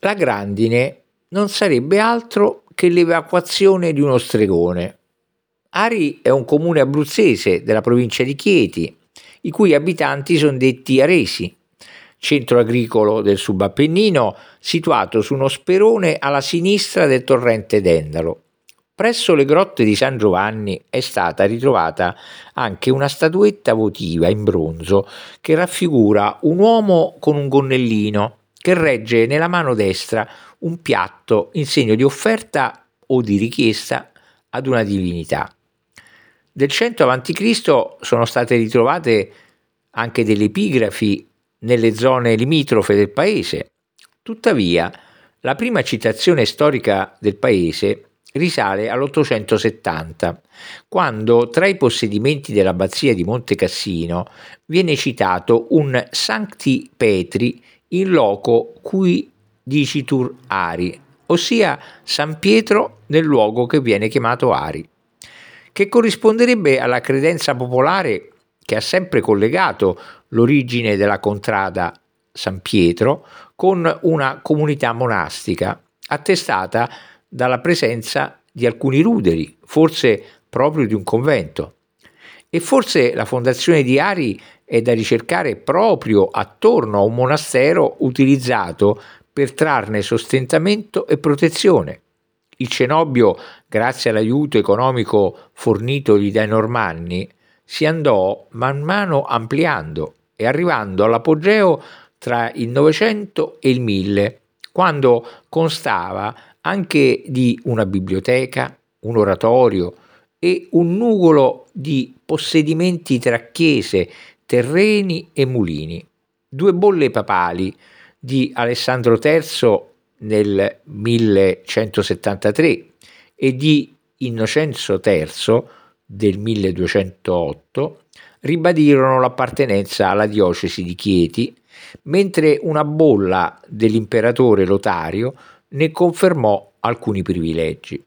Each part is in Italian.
la grandine non sarebbe altro che l'evacuazione di uno stregone. Ari è un comune abruzzese della provincia di Chieti, i cui abitanti sono detti aresi, centro agricolo del subappennino situato su uno sperone alla sinistra del torrente Dendalo. Presso le grotte di San Giovanni è stata ritrovata anche una statuetta votiva in bronzo che raffigura un uomo con un gonnellino che regge nella mano destra un piatto in segno di offerta o di richiesta ad una divinità. Del 100 a.C. sono state ritrovate anche delle epigrafi nelle zone limitrofe del paese. Tuttavia, la prima citazione storica del paese risale all'870, quando tra i possedimenti dell'abbazia di Monte Cassino viene citato un Sancti Petri in loco cui dicitur Ari, ossia San Pietro nel luogo che viene chiamato Ari, che corrisponderebbe alla credenza popolare che ha sempre collegato l'origine della contrada San Pietro con una comunità monastica, attestata dalla presenza di alcuni ruderi, forse proprio di un convento. E forse la fondazione di Ari è da ricercare proprio attorno a un monastero utilizzato per trarne sostentamento e protezione. Il cenobio, grazie all'aiuto economico fornitogli dai normanni, si andò man mano ampliando e arrivando all'apogeo tra il Novecento e il Mille, quando constava anche di una biblioteca, un oratorio e un nugolo di possedimenti tra chiese, terreni e mulini, due bolle papali di Alessandro III nel 1173 e di Innocenzo III del 1208 ribadirono l'appartenenza alla diocesi di Chieti, mentre una bolla dell'imperatore Lotario ne confermò alcuni privilegi.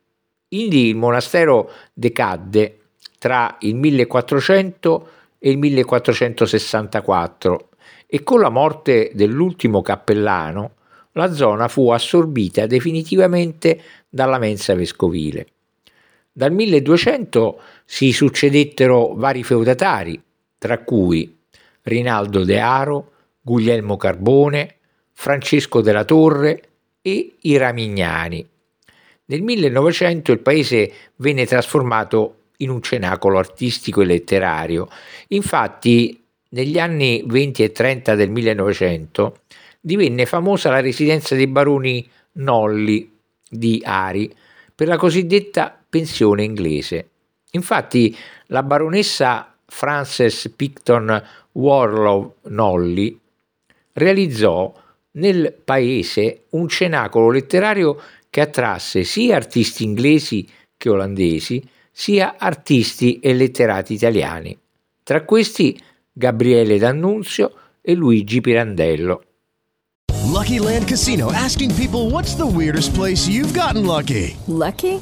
Indi il monastero decadde tra il 1400 e il 1464 e con la morte dell'ultimo cappellano la zona fu assorbita definitivamente dalla mensa vescovile. Dal 1200 si succedettero vari feudatari, tra cui Rinaldo De Aro, Guglielmo Carbone, Francesco della Torre e i Ramignani. Nel 1900 il paese venne trasformato in un cenacolo artistico e letterario. Infatti negli anni 20 e 30 del 1900 divenne famosa la residenza dei baroni Nolli di Ari per la cosiddetta pensione inglese. Infatti la baronessa Frances Picton Warlow Nolli realizzò nel paese un cenacolo letterario che attrasse sia artisti inglesi che olandesi, sia artisti e letterati italiani. Tra questi Gabriele D'Annunzio e Luigi Pirandello. Lucky Land Casino asking people what's the weirdest place you've gotten lucky? Lucky?